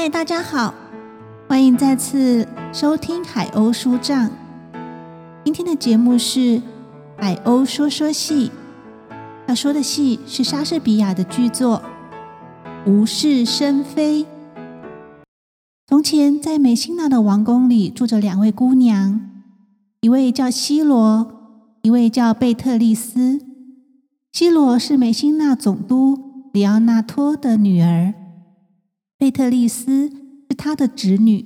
嗨，大家好，欢迎再次收听海鸥书帐。今天的节目是《海鸥说说戏》，要说的戏是莎士比亚的剧作《无事生非》。从前，在美辛纳的王宫里住着两位姑娘，一位叫西罗，一位叫贝特丽斯。西罗是美辛纳总督里奥纳托的女儿。贝特丽斯是他的侄女。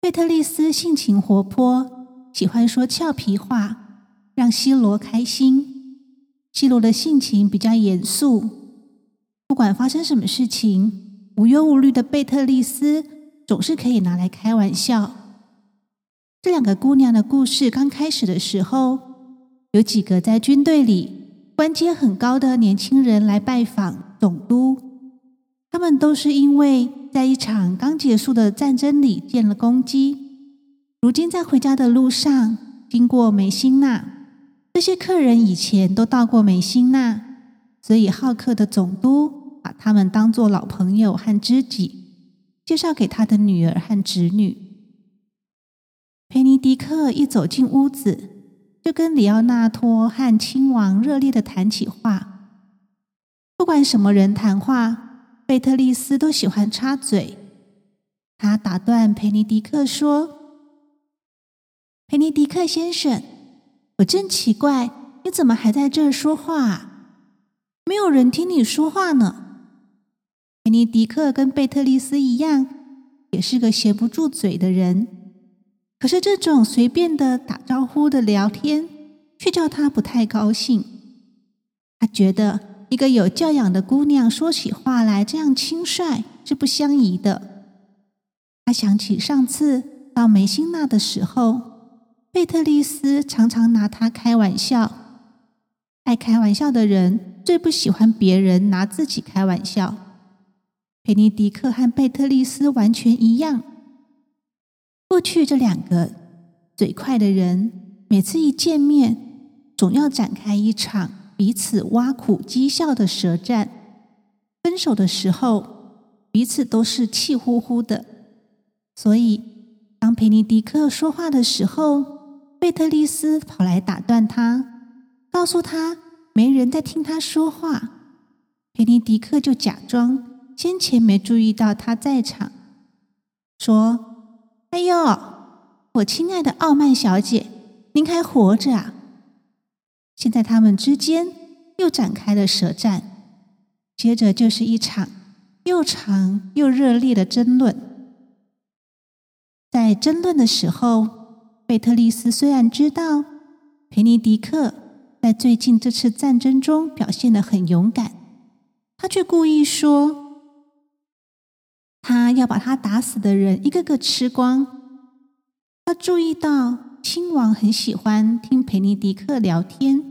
贝特丽斯性情活泼，喜欢说俏皮话，让希罗开心。希罗的性情比较严肃，不管发生什么事情，无忧无虑的贝特丽斯总是可以拿来开玩笑。这两个姑娘的故事刚开始的时候，有几个在军队里官阶很高的年轻人来拜访总督。他们都是因为在一场刚结束的战争里见了功绩，如今在回家的路上经过梅辛纳，这些客人以前都到过梅辛纳，所以好客的总督把他们当作老朋友和知己，介绍给他的女儿和侄女。佩尼迪克一走进屋子，就跟里奥纳托和亲王热烈的谈起话，不管什么人谈话。贝特利斯都喜欢插嘴，他打断佩尼迪克说：“佩尼迪克先生，我真奇怪，你怎么还在这儿说话？没有人听你说话呢。”佩尼迪克跟贝特利斯一样，也是个闲不住嘴的人，可是这种随便的打招呼的聊天，却叫他不太高兴。他觉得。一个有教养的姑娘说起话来这样轻率是不相宜的。他想起上次到梅辛纳的时候，贝特丽斯常常拿他开玩笑。爱开玩笑的人最不喜欢别人拿自己开玩笑。佩尼迪克和贝特丽斯完全一样。过去这两个嘴快的人，每次一见面，总要展开一场。彼此挖苦讥笑的舌战，分手的时候彼此都是气呼呼的。所以，当佩尼迪克说话的时候，贝特丽斯跑来打断他，告诉他没人在听他说话。佩尼迪克就假装先前没注意到他在场，说：“哎呦，我亲爱的傲慢小姐，您还活着啊！”现在他们之间又展开了舌战，接着就是一场又长又热烈的争论。在争论的时候，贝特利斯虽然知道佩尼迪克在最近这次战争中表现的很勇敢，他却故意说他要把他打死的人一个个吃光。他注意到亲王很喜欢听佩尼迪克聊天。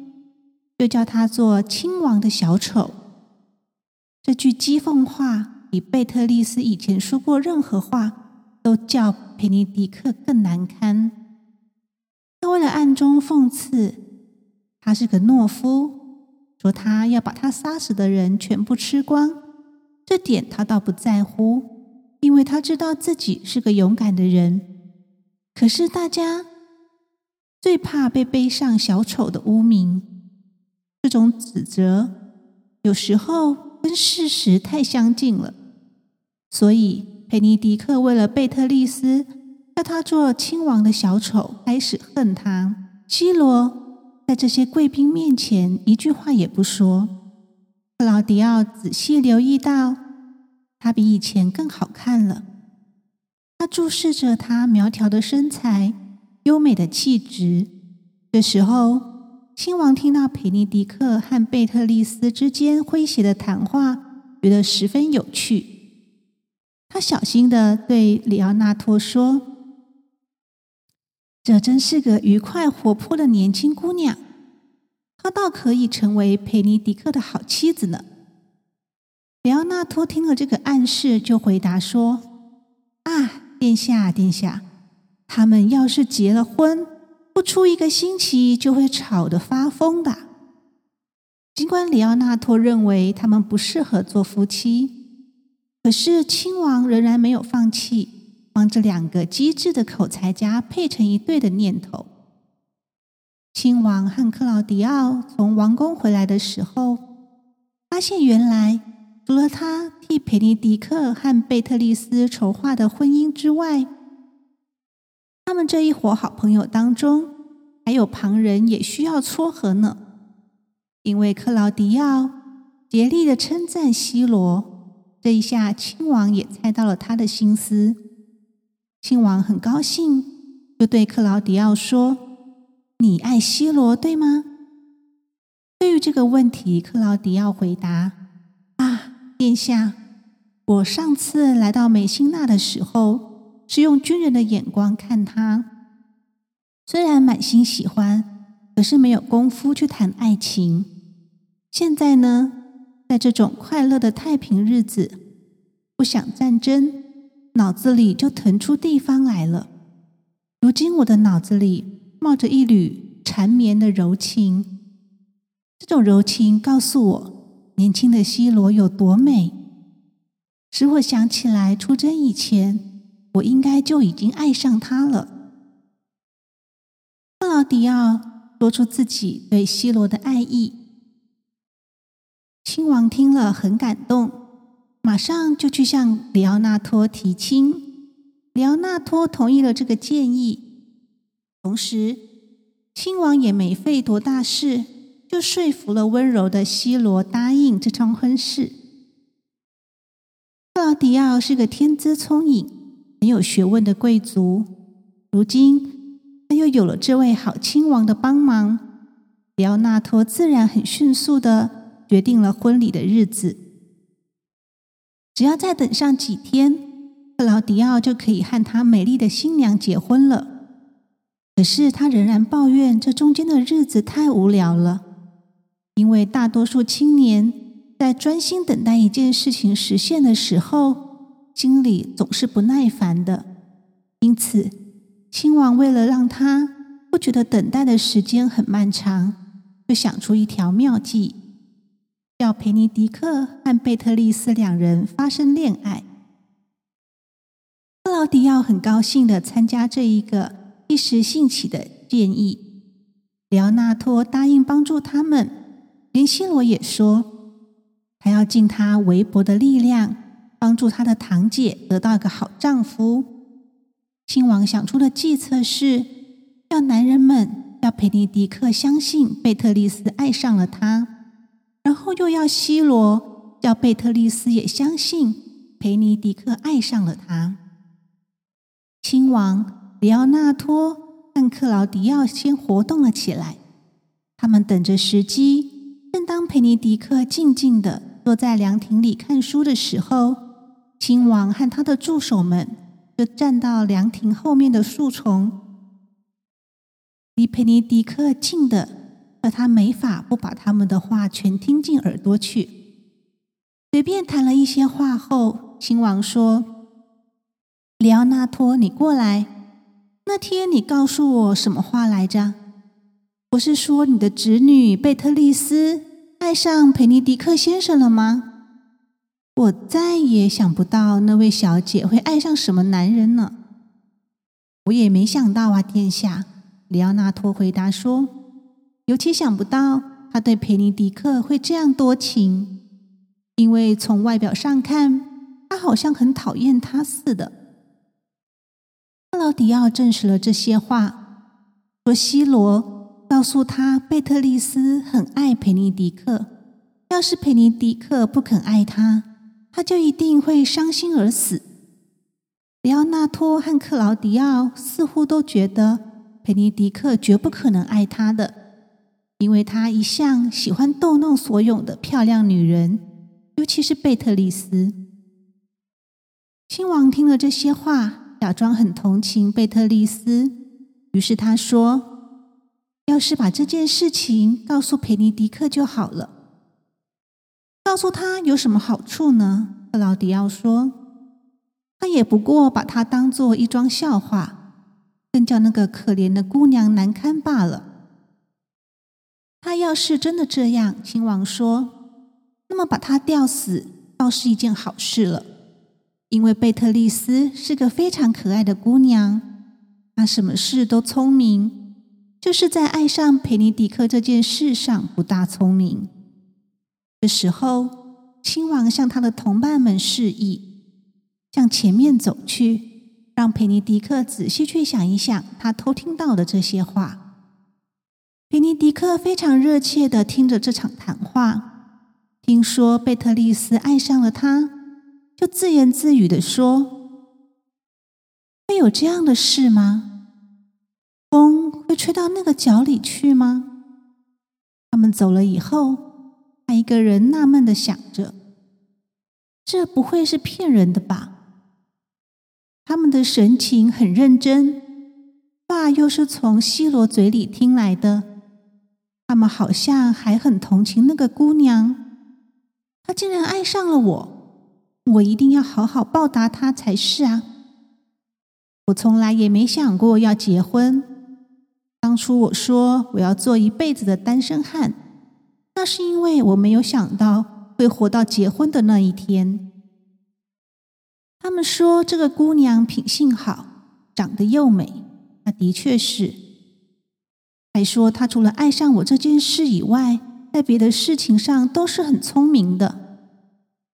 就叫他做亲王的小丑。这句讥讽话比贝特利斯以前说过任何话都叫佩尼迪克更难堪。他为了暗中讽刺他是个懦夫，说他要把他杀死的人全部吃光。这点他倒不在乎，因为他知道自己是个勇敢的人。可是大家最怕被背上小丑的污名。这种指责有时候跟事实太相近了，所以佩尼迪克为了贝特利斯叫他做亲王的小丑，开始恨他。希罗在这些贵宾面前一句话也不说。克劳迪奥仔细留意到，他比以前更好看了。他注视着他苗条的身材、优美的气质。这时候。亲王听到佩尼迪克和贝特丽斯之间诙谐的谈话，觉得十分有趣。他小心的对里奥纳托说：“这真是个愉快活泼的年轻姑娘，她倒可以成为佩尼迪克的好妻子呢。”里奥纳托听了这个暗示，就回答说：“啊，殿下，殿下，他们要是结了婚。”不出一个星期就会吵得发疯的。尽管里奥纳托认为他们不适合做夫妻，可是亲王仍然没有放弃，帮这两个机智的口才家配成一对的念头。亲王和克劳迪奥从王宫回来的时候，发现原来除了他替佩尼迪克和贝特利斯筹划的婚姻之外，他们这一伙好朋友当中，还有旁人也需要撮合呢。因为克劳迪奥竭力的称赞西罗，这一下亲王也猜到了他的心思。亲王很高兴，就对克劳迪奥说。你爱西罗对吗？对于这个问题，克劳迪奥回答：“啊，殿下，我上次来到美辛纳的时候，是用军人的眼光看他。虽然满心喜欢，可是没有功夫去谈爱情。现在呢，在这种快乐的太平日子，不想战争，脑子里就腾出地方来了。如今我的脑子里……”冒着一缕缠绵的柔情，这种柔情告诉我，年轻的西罗有多美，使我想起来出征以前，我应该就已经爱上他了。克劳迪奥说出自己对西罗的爱意，亲王听了很感动，马上就去向里奥纳托提亲。里奥纳托同意了这个建议。同时，亲王也没费多大事，就说服了温柔的西罗答应这桩婚事。克劳迪奥是个天资聪颖、很有学问的贵族，如今他又有了这位好亲王的帮忙，里奥纳托自然很迅速的决定了婚礼的日子。只要再等上几天，克劳迪奥就可以和他美丽的新娘结婚了。可是他仍然抱怨这中间的日子太无聊了，因为大多数青年在专心等待一件事情实现的时候，心里总是不耐烦的。因此，亲王为了让他不觉得等待的时间很漫长，就想出一条妙计，要培尼迪克和贝特利斯两人发生恋爱。克劳迪奥很高兴的参加这一个。一时兴起的建议，里奥纳托答应帮助他们。连西罗也说，他要尽他微薄的力量，帮助他的堂姐得到一个好丈夫。亲王想出的计策是，要男人们要佩尼迪克相信贝特利斯爱上了他，然后又要西罗叫贝特利斯也相信佩尼迪克爱上了他。亲王。里奥纳托和克劳迪奥先活动了起来。他们等着时机，正当佩尼迪克静静的坐在凉亭里看书的时候，亲王和他的助手们就站到凉亭后面的树丛，离佩尼迪克近的，可他没法不把他们的话全听进耳朵去。随便谈了一些话后，亲王说：“里奥纳托，你过来。”那天你告诉我什么话来着？不是说你的侄女贝特丽斯爱上佩尼迪克先生了吗？我再也想不到那位小姐会爱上什么男人了。我也没想到啊，殿下。里奥纳托回答说：“尤其想不到他对佩尼迪克会这样多情，因为从外表上看，他好像很讨厌他似的。”克劳迪奥证实了这些话，说西罗告诉他贝特利斯很爱佩尼迪克，要是佩尼迪克不肯爱他，他就一定会伤心而死。里奥纳托和克劳迪奥似乎都觉得佩尼迪克绝不可能爱他的，因为他一向喜欢逗弄所有的漂亮女人，尤其是贝特利斯。亲王听了这些话。假装很同情贝特利斯，于是他说：“要是把这件事情告诉佩尼迪克就好了。告诉他有什么好处呢？”克劳迪奥说：“他也不过把他当做一桩笑话，更叫那个可怜的姑娘难堪罢了。他要是真的这样，亲王说，那么把他吊死倒是一件好事了。”因为贝特丽斯是个非常可爱的姑娘，她什么事都聪明，就是在爱上佩尼迪克这件事上不大聪明。这时候，亲王向他的同伴们示意，向前面走去，让佩尼迪克仔细去想一想他偷听到的这些话。佩尼迪克非常热切的听着这场谈话，听说贝特丽斯爱上了他，就自言自语的说：“会有这样的事吗？风会吹到那个角里去吗？”他们走了以后。他一个人纳闷的想着：“这不会是骗人的吧？”他们的神情很认真，话又是从西罗嘴里听来的。他们好像还很同情那个姑娘。她竟然爱上了我，我一定要好好报答她才是啊！我从来也没想过要结婚。当初我说我要做一辈子的单身汉。那是因为我没有想到会活到结婚的那一天。他们说这个姑娘品性好，长得又美，那的确是。还说她除了爱上我这件事以外，在别的事情上都是很聪明的。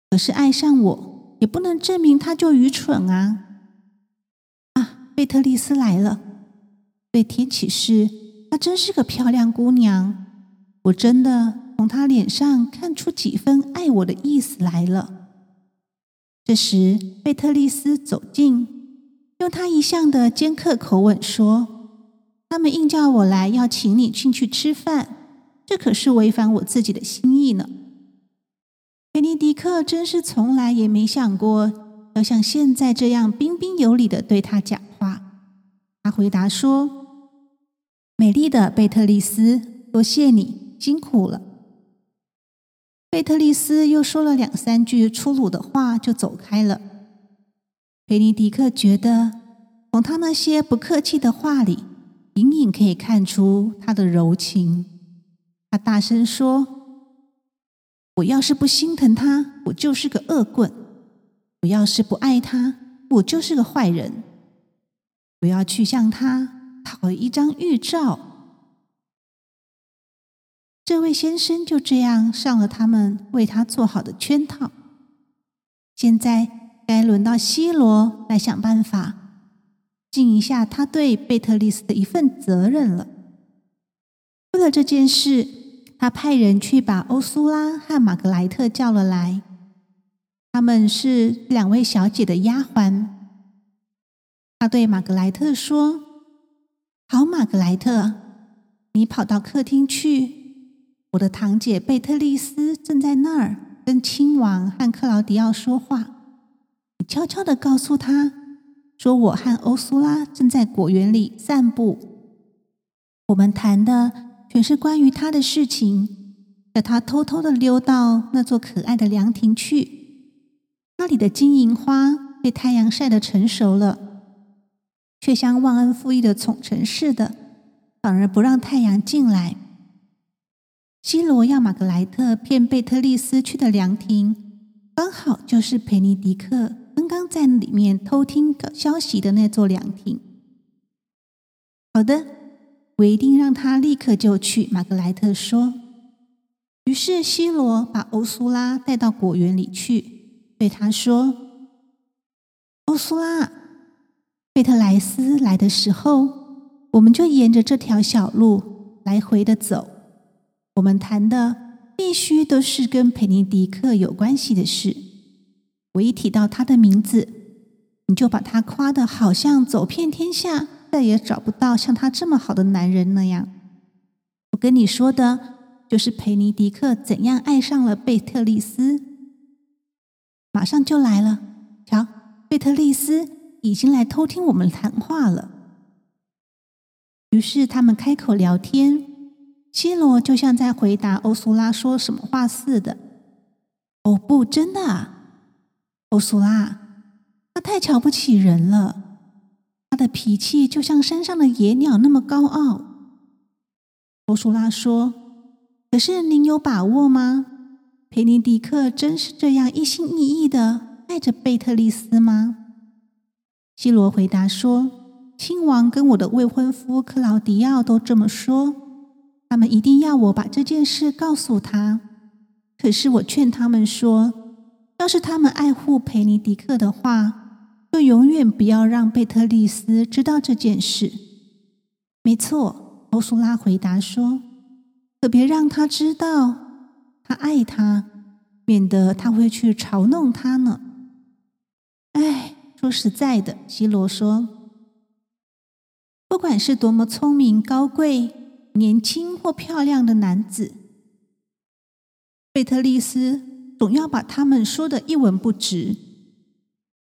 可是爱上我也不能证明她就愚蠢啊！啊，贝特丽斯来了。对天启示，她真是个漂亮姑娘。我真的。从他脸上看出几分爱我的意思来了。这时，贝特丽斯走近，用他一向的尖刻口吻说：“他们硬叫我来，要请你进去吃饭，这可是违反我自己的心意呢。”贝尼迪克真是从来也没想过要像现在这样彬彬有礼的对他讲话。他回答说：“美丽的贝特丽斯，多谢你辛苦了。”贝特利斯又说了两三句粗鲁的话，就走开了。菲尼迪克觉得，从他那些不客气的话里，隐隐可以看出他的柔情。他大声说：“我要是不心疼他，我就是个恶棍；我要是不爱他，我就是个坏人。我要去向他讨一张预照。”这位先生就这样上了他们为他做好的圈套。现在该轮到西罗来想办法尽一下他对贝特丽斯的一份责任了。为了这件事，他派人去把欧苏拉和玛格莱特叫了来。他们是两位小姐的丫鬟。他对玛格莱特说：“好，玛格莱特，你跑到客厅去。”我的堂姐贝特丽斯正在那儿跟亲王和克劳迪奥说话。你悄悄的告诉他，说我和欧苏拉正在果园里散步。我们谈的全是关于他的事情。叫他偷偷的溜到那座可爱的凉亭去。那里的金银花被太阳晒得成熟了，却像忘恩负义的宠臣似的，反而不让太阳进来。西罗要玛格莱特骗贝特丽斯去的凉亭，刚好就是佩尼迪克刚刚在里面偷听消息的那座凉亭。好的，我一定让他立刻就去。玛格莱特说。于是西罗把欧苏拉带到果园里去，对他说：“欧苏拉，贝特莱斯来的时候，我们就沿着这条小路来回的走。”我们谈的必须都是跟佩尼迪克有关系的事。我一提到他的名字，你就把他夸的好像走遍天下再也找不到像他这么好的男人那样。我跟你说的就是佩尼迪克怎样爱上了贝特丽斯。马上就来了，瞧，贝特丽斯已经来偷听我们谈话了。于是他们开口聊天。西罗就像在回答欧苏拉说什么话似的。哦，不，真的，啊，欧苏拉，他太瞧不起人了。他的脾气就像山上的野鸟那么高傲。欧苏拉说：“可是您有把握吗？佩尼迪克真是这样一心一意的爱着贝特利斯吗？希罗回答说：“亲王跟我的未婚夫克劳迪奥都这么说，他们一定要我把这件事告诉他。可是我劝他们说，要是他们爱护佩尼迪克的话，就永远不要让贝特利斯知道这件事。”没错，欧苏拉回答说：“可别让他知道他爱他，免得他会去嘲弄他呢。”哎。说实在的，希罗说：“不管是多么聪明、高贵、年轻或漂亮的男子，贝特利斯总要把他们说的一文不值。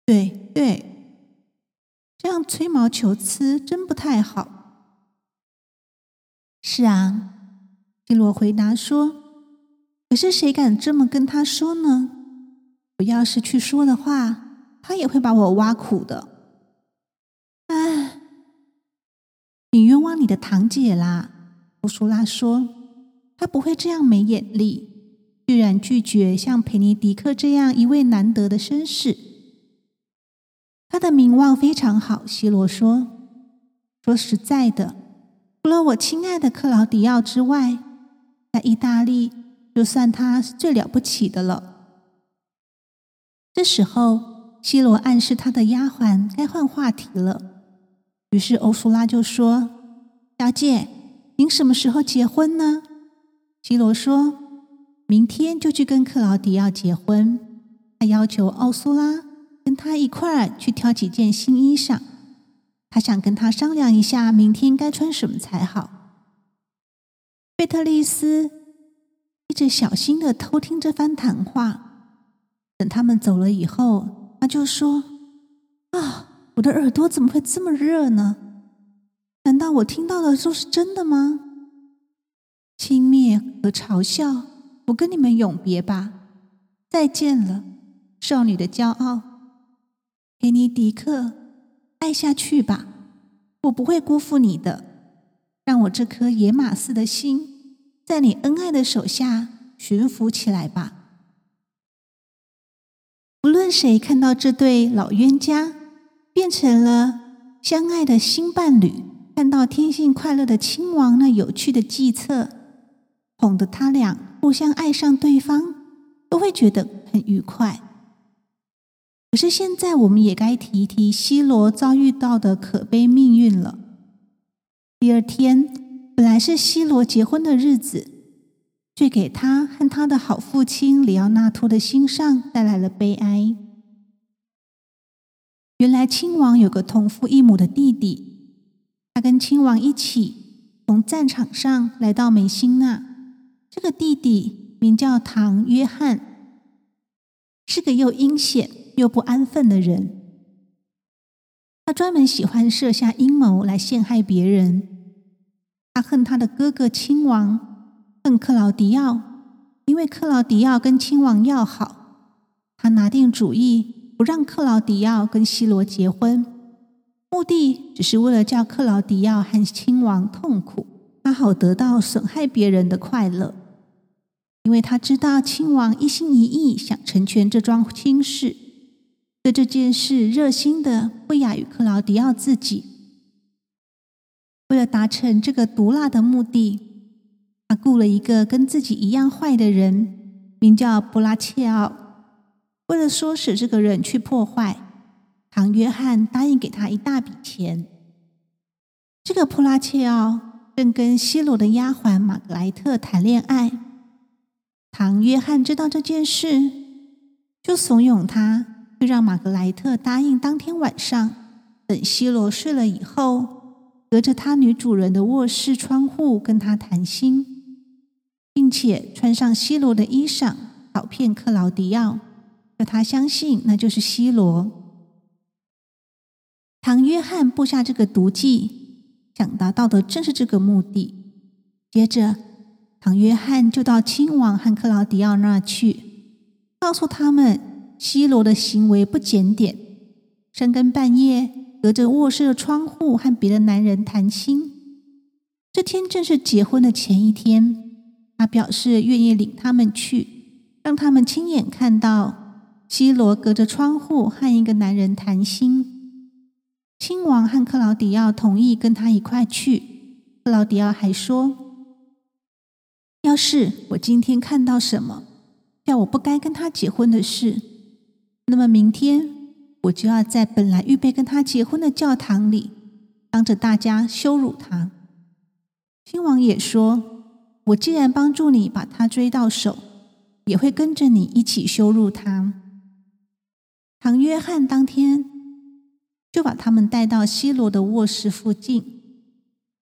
对对，这样吹毛求疵真不太好。”是啊，希罗回答说：“可是谁敢这么跟他说呢？我要是去说的话。”他也会把我挖苦的。哎，你冤枉你的堂姐啦！乌苏拉说：“他不会这样没眼力，居然拒绝像佩尼迪克这样一位难得的绅士。他的名望非常好。”希罗说：“说实在的，除了我亲爱的克劳迪奥之外，在意大利就算他是最了不起的了。”这时候。希罗暗示他的丫鬟该换话题了，于是欧苏拉就说：“小姐，您什么时候结婚呢？”希罗说：“明天就去跟克劳迪奥结婚。”他要求奥苏拉跟他一块儿去挑几件新衣裳，他想跟他商量一下明天该穿什么才好。贝特丽斯一直小心的偷听这番谈话，等他们走了以后。他就说：“啊，我的耳朵怎么会这么热呢？难道我听到的都是真的吗？”轻蔑和嘲笑，我跟你们永别吧，再见了，少女的骄傲，佩尼迪克，爱下去吧，我不会辜负你的，让我这颗野马似的心，在你恩爱的手下驯服起来吧。无论谁看到这对老冤家变成了相爱的新伴侣，看到天性快乐的亲王那有趣的计策，哄得他俩互相爱上对方，都会觉得很愉快。可是现在，我们也该提一提西罗遭遇到的可悲命运了。第二天本来是西罗结婚的日子。却给他和他的好父亲里奥纳托的心上带来了悲哀。原来亲王有个同父异母的弟弟，跟亲王一起从战场上来到梅辛纳。这个弟弟名叫唐约翰，是个又阴险又不安分的人。他专门喜欢设下阴谋来陷害别人。他恨他的哥哥亲王。恨克劳迪奥，因为克劳迪奥跟亲王要好，他拿定主意不让克劳迪奥跟西罗结婚，目的只是为了叫克劳迪奥和亲王痛苦，他好得到损害别人的快乐。因为他知道亲王一心一意想成全这桩亲事，对这件事热心的不亚于克劳迪奥自己。为了达成这个毒辣的目的。他雇了一个跟自己一样坏的人，名叫布拉切奥。为了唆使这个人去破坏，唐约翰答应给他一大笔钱。这个普拉切奥正跟西罗的丫鬟玛格莱特谈恋爱。唐约翰知道这件事，就怂恿他，就让玛格莱特答应当天晚上，等西罗睡了以后，隔着他女主人的卧室窗户跟他谈心。并且穿上西罗的衣裳，跑骗克劳迪奥，叫他相信那就是西罗。唐约翰布下这个毒计，想达到的正是这个目的。接着，唐约翰就到亲王和克劳迪奥那去，告诉他们西罗的行为不检点，深更半夜隔着卧室的窗户和别的男人谈心。这天正是结婚的前一天。他表示愿意领他们去，让他们亲眼看到西罗隔着窗户和一个男人谈心。亲王和克劳迪奥同意跟他一块去。克劳迪奥还说：“要是我今天看到什么叫我不该跟他结婚的事，那么明天我就要在本来预备跟他结婚的教堂里，当着大家羞辱他。”亲王也说：“我既然帮助你把他追到手，也会跟着你一起羞辱他。”唐约翰当天就把他们带到西罗的卧室附近，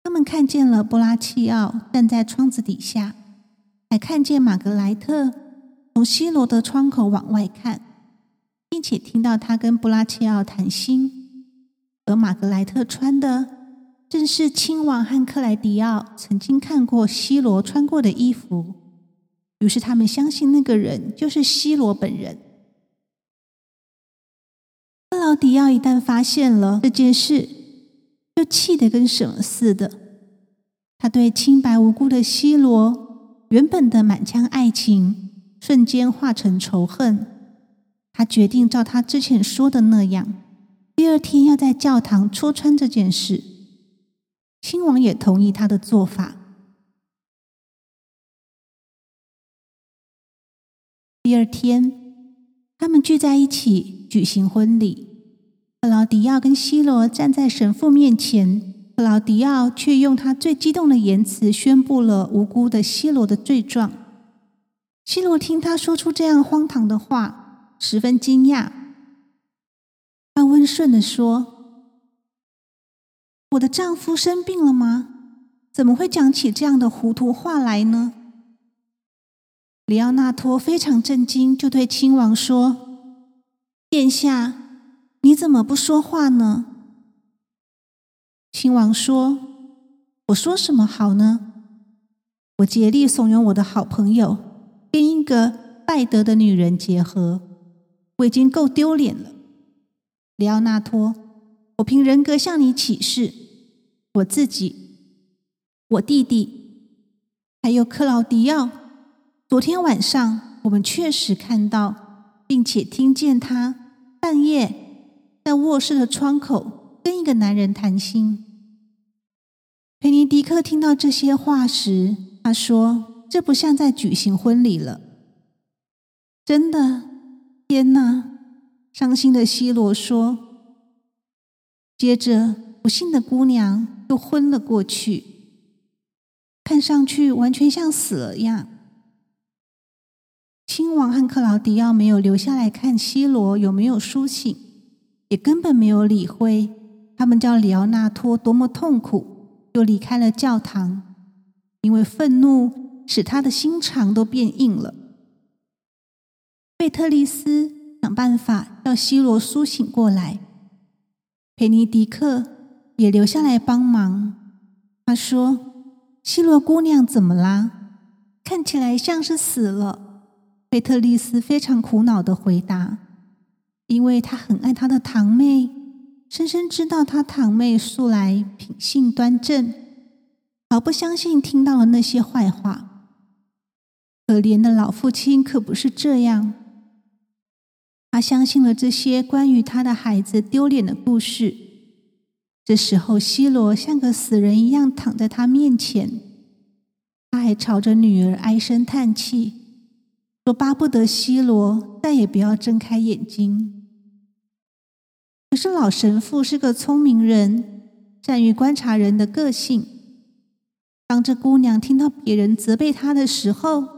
他们看见了布拉契奥站在窗子底下，还看见玛格莱特从西罗的窗口往外看，并且听到他跟布拉契奥谈心，而玛格莱特穿的。正是亲王和克莱迪奥曾经看过西罗穿过的衣服，于是他们相信那个人就是西罗本人。奥迪奥一旦发现了这件事，就气得跟什么似的。他对清白无辜的西罗原本的满腔爱情，瞬间化成仇恨。他决定照他之前说的那样，第二天要在教堂戳穿这件事。亲王也同意他的做法。第二天，他们聚在一起举行婚礼。克劳迪奥跟西罗站在神父面前，克劳迪奥却用他最激动的言辞宣布了无辜的西罗的罪状。西罗听他说出这样荒唐的话，十分惊讶。他温顺的说。我的丈夫生病了吗？怎么会讲起这样的糊涂话来呢？里奥纳托非常震惊，就对亲王说：“殿下，你怎么不说话呢？”亲王说：“我说什么好呢？我竭力怂恿我的好朋友跟一个拜德的女人结合，我已经够丢脸了。”里奥纳托。我凭人格向你起誓，我自己、我弟弟，还有克劳迪奥，昨天晚上我们确实看到，并且听见他半夜在卧室的窗口跟一个男人谈心。佩尼迪克听到这些话时，他说：“这不像在举行婚礼了。”真的，天哪！伤心的西罗说。接着，不幸的姑娘又昏了过去，看上去完全像死了样。亲王和克劳迪奥没有留下来看西罗有没有苏醒，也根本没有理会他们叫里奥纳托多么痛苦，又离开了教堂，因为愤怒使他的心肠都变硬了。贝特利斯想办法叫西罗苏醒过来。佩尼迪克也留下来帮忙。他说：“希罗姑娘怎么啦？看起来像是死了。”贝特丽斯非常苦恼的回答：“因为他很爱他的堂妹，深深知道他堂妹素来品性端正，毫不相信听到了那些坏话。可怜的老父亲可不是这样。”他相信了这些关于他的孩子丢脸的故事。这时候，西罗像个死人一样躺在他面前，他还朝着女儿唉声叹气，说：“巴不得西罗再也不要睁开眼睛。”可是老神父是个聪明人，善于观察人的个性。当这姑娘听到别人责备她的时候，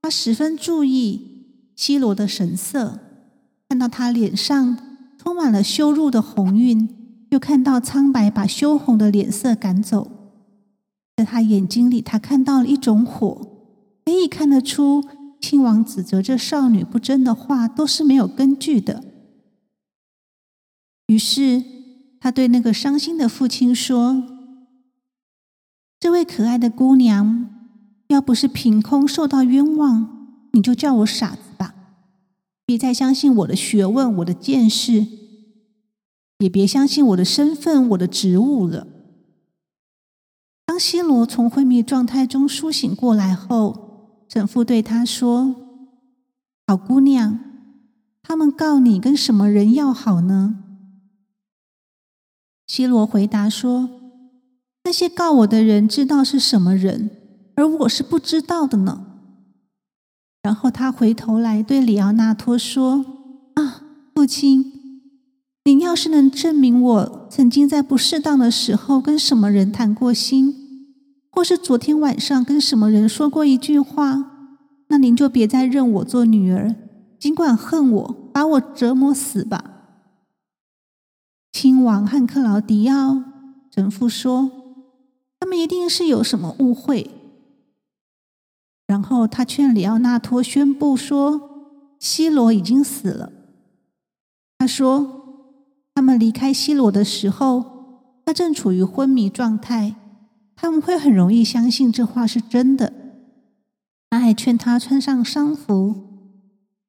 她十分注意西罗的神色。看到他脸上充满了羞辱的红晕，又看到苍白把羞红的脸色赶走，在他眼睛里，他看到了一种火，可以看得出亲王指责这少女不贞的话都是没有根据的。于是他对那个伤心的父亲说：“这位可爱的姑娘，要不是凭空受到冤枉，你就叫我傻子吧。”别再相信我的学问、我的见识，也别相信我的身份、我的职务了。当西罗从昏迷状态中苏醒过来后，神父对他说：“好姑娘，他们告你跟什么人要好呢？”希罗回答说：“那些告我的人知道是什么人，而我是不知道的呢。”然后他回头来对里奥纳托说：“啊，父亲，您要是能证明我曾经在不适当的时候跟什么人谈过心，或是昨天晚上跟什么人说过一句话，那您就别再认我做女儿，尽管恨我，把我折磨死吧。”亲王和克劳迪奥神父说：“他们一定是有什么误会。”然后他劝里奥纳托宣布说：“西罗已经死了。”他说：“他们离开西罗的时候，他正处于昏迷状态，他们会很容易相信这话是真的。”他还劝他穿上丧服，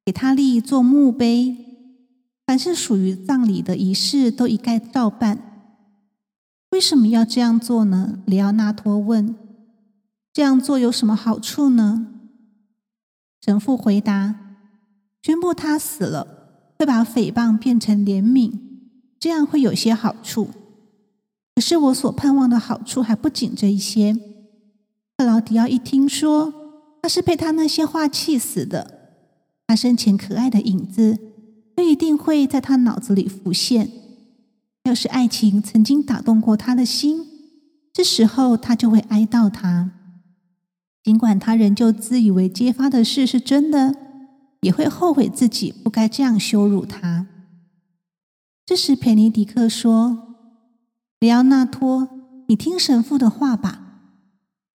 给他立一座墓碑。凡是属于葬礼的仪式，都一概照办。为什么要这样做呢？里奥纳托问。这样做有什么好处呢？神父回答：宣布他死了，会把诽谤变成怜悯，这样会有些好处。可是我所盼望的好处还不仅这一些。克劳迪奥一听说他是被他那些话气死的，他生前可爱的影子。不一定会在他脑子里浮现。要是爱情曾经打动过他的心，这时候他就会哀悼他。尽管他仍旧自以为揭发的事是真的，也会后悔自己不该这样羞辱他。这时，佩尼迪克说：“里奥纳托，你听神父的话吧。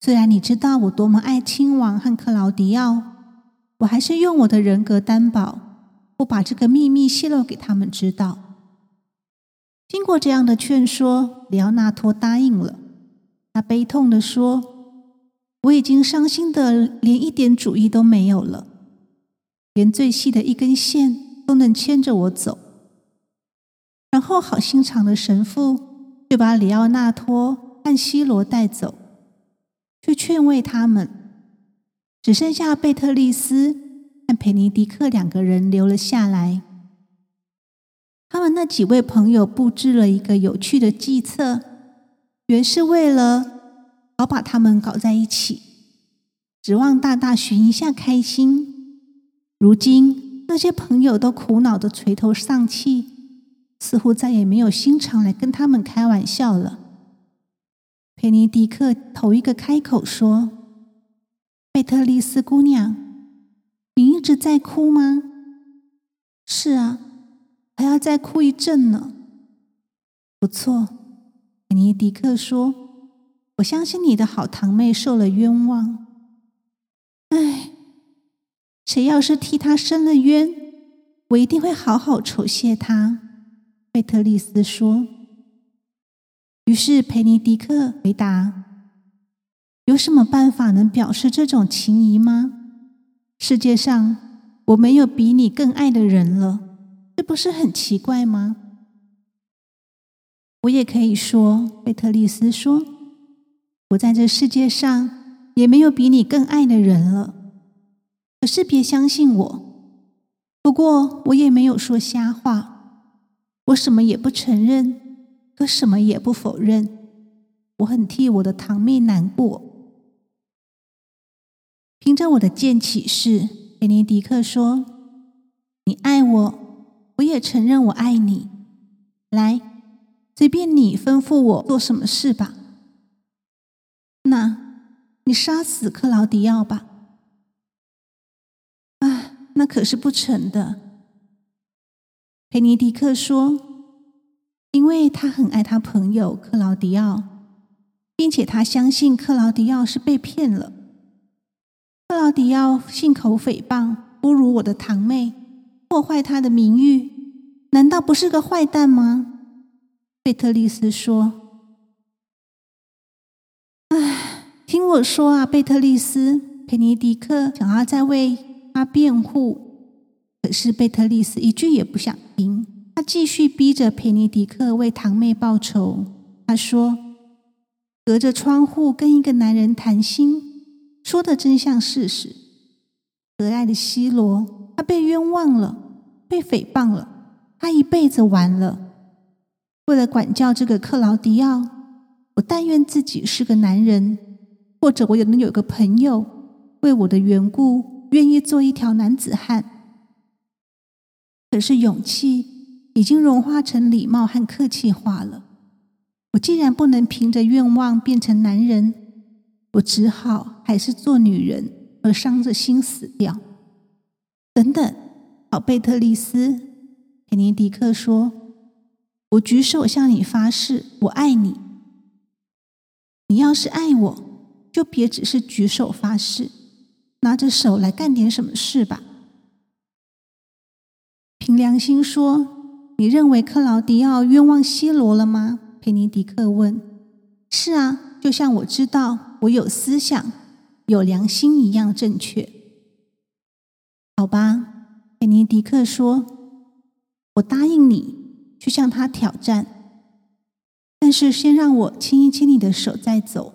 虽然你知道我多么爱亲王和克劳迪奥，我还是用我的人格担保。”不把这个秘密泄露给他们知道。经过这样的劝说，里奥纳托答应了。他悲痛的说：“我已经伤心的连一点主意都没有了，连最细的一根线都能牵着我走。”然后，好心肠的神父就把里奥纳托和西罗带走，去劝慰他们。只剩下贝特利斯。和佩尼迪克两个人留了下来。他们那几位朋友布置了一个有趣的计策，原是为了好把他们搞在一起，指望大大寻一下开心。如今那些朋友都苦恼的垂头丧气，似乎再也没有心肠来跟他们开玩笑了。佩尼迪克头一个开口说：“贝特丽斯姑娘。”你一直在哭吗？是啊，还要再哭一阵呢。不错，佩尼迪克说：“我相信你的好堂妹受了冤枉。唉，谁要是替她伸了冤，我一定会好好酬谢她。”贝特利斯说。于是佩尼迪克回答：“有什么办法能表示这种情谊吗？”世界上我没有比你更爱的人了，这不是很奇怪吗？我也可以说，贝特利斯说，我在这世界上也没有比你更爱的人了。可是别相信我。不过我也没有说瞎话，我什么也不承认，可什么也不否认。我很替我的堂妹难过。凭着我的剑启示，贝尼迪克说：“你爱我，我也承认我爱你。来，随便你吩咐我做什么事吧。那，你杀死克劳迪奥吧。啊，那可是不成的。”佩尼迪克说：“因为他很爱他朋友克劳迪奥，并且他相信克劳迪奥是被骗了。”克劳迪奥信口诽谤，侮辱我的堂妹，破坏她的名誉，难道不是个坏蛋吗？贝特丽斯说：“唉，听我说啊，贝特丽斯。”佩尼迪克想要再为他辩护，可是贝特丽斯一句也不想听。他继续逼着佩尼迪克为堂妹报仇。他说：“隔着窗户跟一个男人谈心。”说的真像事实，可爱的西罗，他被冤枉了，被诽谤了，他一辈子完了。为了管教这个克劳迪奥，我但愿自己是个男人，或者我也能有个朋友，为我的缘故愿意做一条男子汉。可是勇气已经融化成礼貌和客气话了。我既然不能凭着愿望变成男人，我只好还是做女人，而伤着心死掉。等等，好贝特利斯，肯尼迪克说：“我举手向你发誓，我爱你。你要是爱我，就别只是举手发誓，拿着手来干点什么事吧。”凭良心说，你认为克劳迪奥冤枉西罗了吗？佩尼迪克问：“是啊，就像我知道我有思想、有良心一样正确。”好吧，佩尼迪克说：“我答应你去向他挑战，但是先让我亲一亲你的手再走。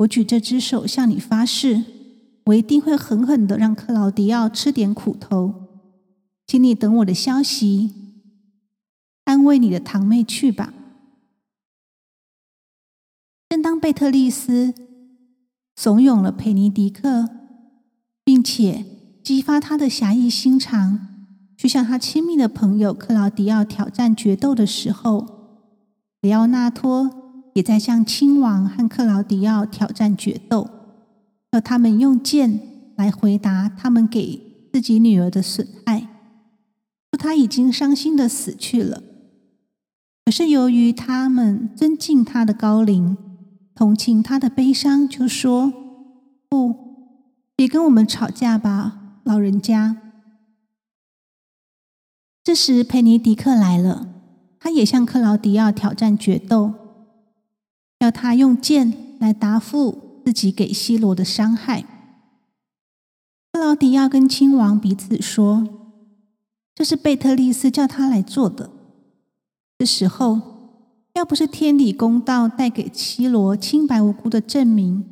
我举这只手向你发誓，我一定会狠狠的让克劳迪奥吃点苦头。请你等我的消息，安慰你的堂妹去吧。”正当贝特利斯怂恿了佩尼迪克，并且激发他的侠义心肠，去向他亲密的朋友克劳迪奥挑战决斗的时候，里奥纳托也在向亲王和克劳迪奥挑战决斗，要他们用剑来回答他们给自己女儿的损害。他已经伤心的死去了，可是由于他们尊敬他的高龄。同情他的悲伤，就说：“不，别跟我们吵架吧，老人家。”这时，佩尼迪克来了，他也向克劳迪奥挑战决斗，要他用剑来答复自己给西罗的伤害。克劳迪奥跟亲王彼此说：“这是贝特利斯叫他来做的。”这时候。要不是天理公道带给七罗清白无辜的证明，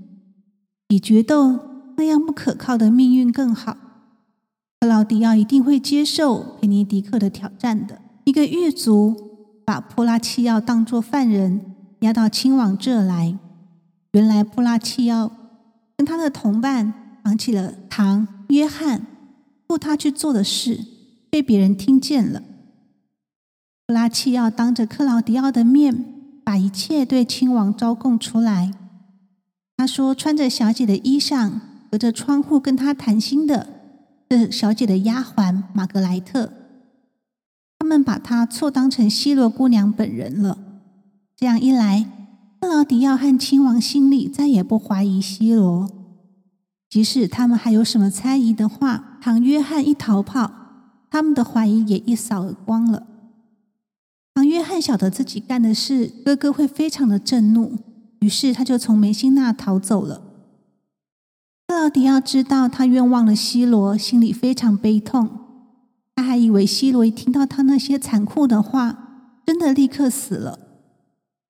比决斗那样不可靠的命运更好，克劳迪奥一定会接受佩尼迪克的挑战的。一个狱卒把普拉契奥当作犯人押到亲王这来，原来普拉契奥跟他的同伴讲起了唐约翰雇他去做的事，被别人听见了。布拉契奥当着克劳迪奥的面，把一切对亲王招供出来。他说：“穿着小姐的衣裳，隔着窗户跟他谈心的，是小姐的丫鬟玛格莱特。他们把她错当成希罗姑娘本人了。这样一来，克劳迪奥和亲王心里再也不怀疑希罗。即使他们还有什么猜疑的话，唐约翰一逃跑，他们的怀疑也一扫而光了。”唐约翰晓得自己干的事，哥哥会非常的震怒，于是他就从梅辛纳逃走了。克劳迪奥知道他冤枉了西罗，心里非常悲痛。他还以为西罗一听到他那些残酷的话，真的立刻死了。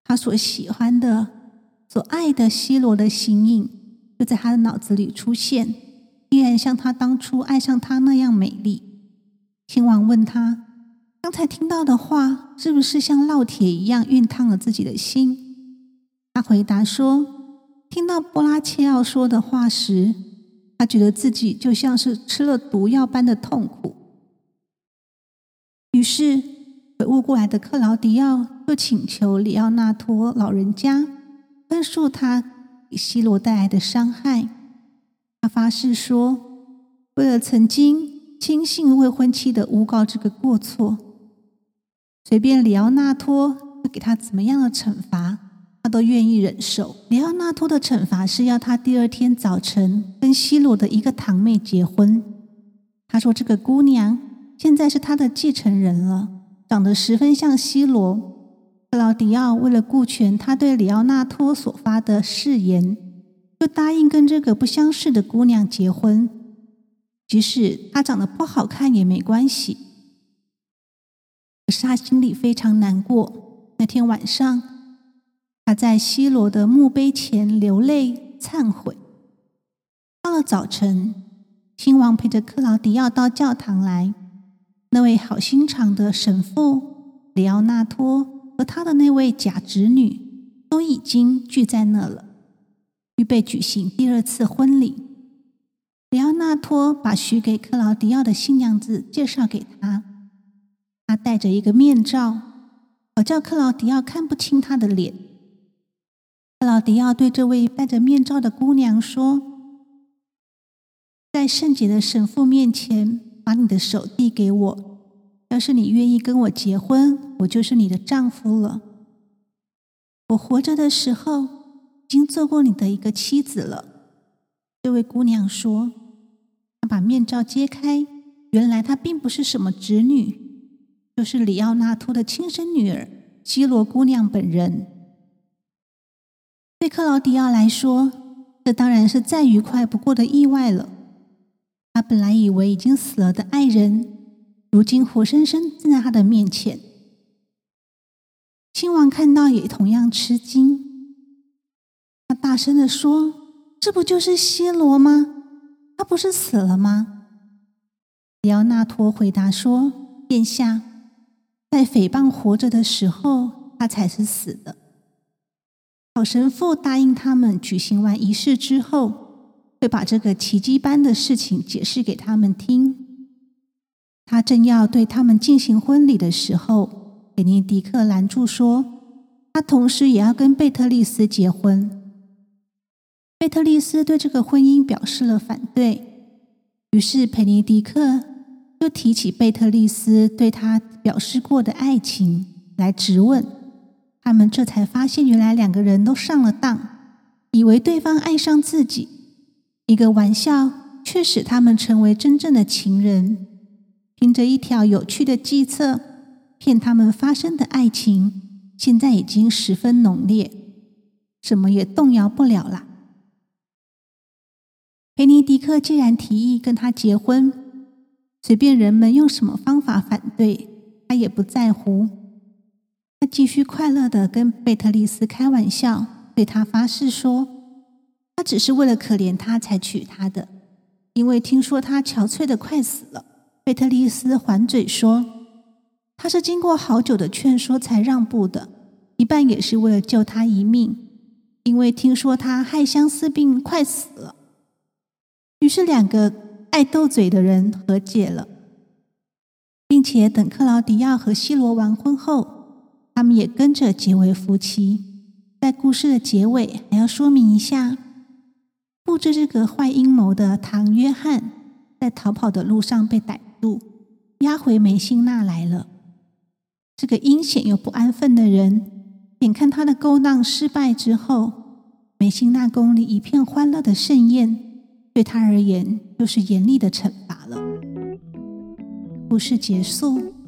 他所喜欢的、所爱的西罗的形影，就在他的脑子里出现，依然像他当初爱上他那样美丽。亲王问他。刚才听到的话，是不是像烙铁一样熨烫了自己的心？他回答说：“听到波拉切奥说的话时，他觉得自己就像是吃了毒药般的痛苦。”于是，悔悟过来的克劳迪奥就请求里奥纳托老人家宽恕他给西罗带来的伤害。他发誓说：“为了曾经轻信未婚妻的诬告这个过错。”随便里奥纳托要给他怎么样的惩罚，他都愿意忍受。里奥纳托的惩罚是要他第二天早晨跟西罗的一个堂妹结婚。他说这个姑娘现在是他的继承人了，长得十分像西罗。克劳迪奥为了顾全他对里奥纳托所发的誓言，就答应跟这个不相识的姑娘结婚，即使他长得不好看也没关系。可是他心里非常难过。那天晚上，他在西罗的墓碑前流泪忏悔。到了早晨，亲王陪着克劳迪奥到教堂来，那位好心肠的神父里奥纳托和他的那位假侄女都已经聚在那了，预备举行第二次婚礼。里奥纳托把许给克劳迪奥的新娘子介绍给他，他戴着一个面罩，好叫克劳迪奥看不清他的脸。克劳迪奥对这位戴着面罩的姑娘说：“在圣洁的神父面前。”把你的手递给我。要是你愿意跟我结婚，我就是你的丈夫了。我活着的时候已经做过你的一个妻子了。这位姑娘说：“她把面罩揭开，原来她并不是什么侄女，就是里奥纳托的亲生女儿基罗姑娘本人。”对克劳迪奥来说，这当然是再愉快不过的意外了。他本来以为已经死了的爱人，如今活生生站在他的面前。亲王看到也同样吃惊，他大声的说：“这不就是西罗吗？他不是死了吗？”迪奥纳托回答说：“殿下，在诽谤活着的时候，他才是死的。”好神父答应他们举行完仪式之后。会把这个奇迹般的事情解释给他们听。他正要对他们进行婚礼的时候，贝尼迪克拦住说：“他同时也要跟贝特利斯结婚。”贝特利斯对这个婚姻表示了反对。于是佩尼迪克又提起贝特利斯对他表示过的爱情来质问。他们这才发现，原来两个人都上了当，以为对方爱上自己。一个玩笑却使他们成为真正的情人，凭着一条有趣的计策骗他们发生的爱情，现在已经十分浓烈，什么也动摇不了了。佩尼迪克既然提议跟他结婚，随便人们用什么方法反对他也不在乎。他继续快乐的跟贝特丽斯开玩笑，对他发誓说。他只是为了可怜他才娶她的，因为听说他憔悴的快死了。贝特丽斯还嘴说，他是经过好久的劝说才让步的，一半也是为了救他一命，因为听说他害相思病快死了。于是两个爱斗嘴的人和解了，并且等克劳迪亚和西罗完婚后，他们也跟着结为夫妻。在故事的结尾，还要说明一下。布置这个坏阴谋的唐约翰，在逃跑的路上被逮住，押回梅辛纳来了。这个阴险又不安分的人，眼看他的勾当失败之后，梅辛纳宫里一片欢乐的盛宴，对他而言就是严厉的惩罚了。故事结束。